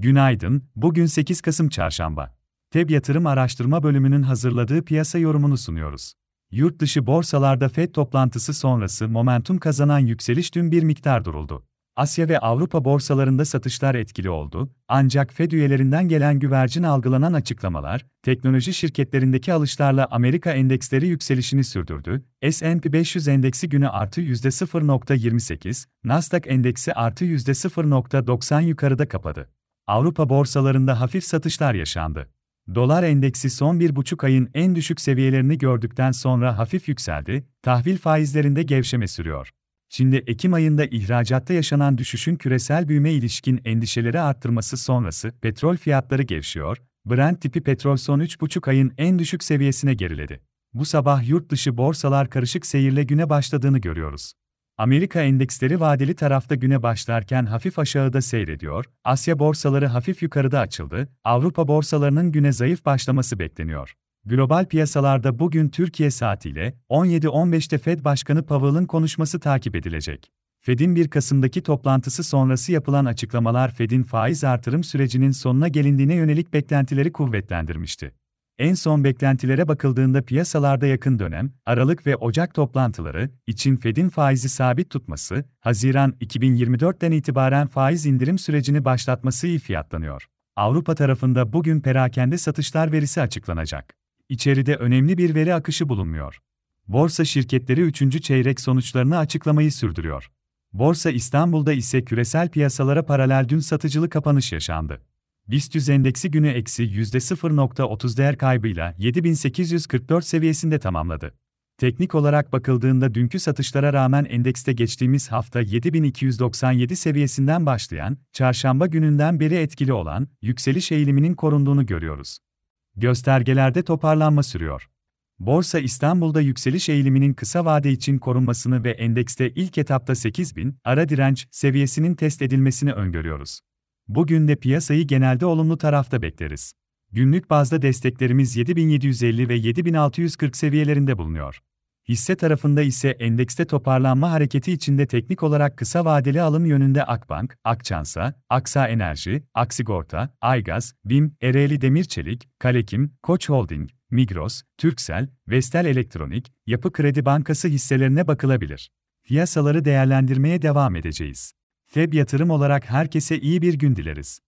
Günaydın, bugün 8 Kasım Çarşamba. TEB Yatırım Araştırma Bölümünün hazırladığı piyasa yorumunu sunuyoruz. Yurt dışı borsalarda FED toplantısı sonrası momentum kazanan yükseliş dün bir miktar duruldu. Asya ve Avrupa borsalarında satışlar etkili oldu, ancak Fed üyelerinden gelen güvercin algılanan açıklamalar, teknoloji şirketlerindeki alışlarla Amerika endeksleri yükselişini sürdürdü. S&P 500 endeksi günü artı %0.28, Nasdaq endeksi artı %0.90 yukarıda kapadı. Avrupa borsalarında hafif satışlar yaşandı. Dolar endeksi son bir buçuk ayın en düşük seviyelerini gördükten sonra hafif yükseldi, tahvil faizlerinde gevşeme sürüyor. Şimdi Ekim ayında ihracatta yaşanan düşüşün küresel büyüme ilişkin endişeleri arttırması sonrası petrol fiyatları gevşiyor, Brent tipi petrol son 3,5 ayın en düşük seviyesine geriledi. Bu sabah yurt dışı borsalar karışık seyirle güne başladığını görüyoruz. Amerika endeksleri vadeli tarafta güne başlarken hafif aşağıda seyrediyor, Asya borsaları hafif yukarıda açıldı, Avrupa borsalarının güne zayıf başlaması bekleniyor. Global piyasalarda bugün Türkiye saatiyle 17.15'te Fed Başkanı Powell'ın konuşması takip edilecek. Fed'in 1 Kasım'daki toplantısı sonrası yapılan açıklamalar Fed'in faiz artırım sürecinin sonuna gelindiğine yönelik beklentileri kuvvetlendirmişti. En son beklentilere bakıldığında piyasalarda yakın dönem, Aralık ve Ocak toplantıları için Fed'in faizi sabit tutması, Haziran 2024'ten itibaren faiz indirim sürecini başlatması iyi fiyatlanıyor. Avrupa tarafında bugün perakende satışlar verisi açıklanacak. İçeride önemli bir veri akışı bulunmuyor. Borsa şirketleri 3. çeyrek sonuçlarını açıklamayı sürdürüyor. Borsa İstanbul'da ise küresel piyasalara paralel dün satıcılı kapanış yaşandı. BIST endeksi günü eksi %0.30 değer kaybıyla 7844 seviyesinde tamamladı. Teknik olarak bakıldığında dünkü satışlara rağmen endekste geçtiğimiz hafta 7297 seviyesinden başlayan, çarşamba gününden beri etkili olan yükseliş eğiliminin korunduğunu görüyoruz. Göstergelerde toparlanma sürüyor. Borsa İstanbul'da yükseliş eğiliminin kısa vade için korunmasını ve endekste ilk etapta 8000 ara direnç seviyesinin test edilmesini öngörüyoruz. Bugün de piyasayı genelde olumlu tarafta bekleriz. Günlük bazda desteklerimiz 7750 ve 7640 seviyelerinde bulunuyor. Hisse tarafında ise endekste toparlanma hareketi içinde teknik olarak kısa vadeli alım yönünde Akbank, Akçansa, Aksa Enerji, Aksigorta, Aygaz, BİM, Ereğli Demirçelik, Kalekim, Koç Holding, Migros, Türksel, Vestel Elektronik, Yapı Kredi Bankası hisselerine bakılabilir. Piyasaları değerlendirmeye devam edeceğiz. FEB yatırım olarak herkese iyi bir gün dileriz.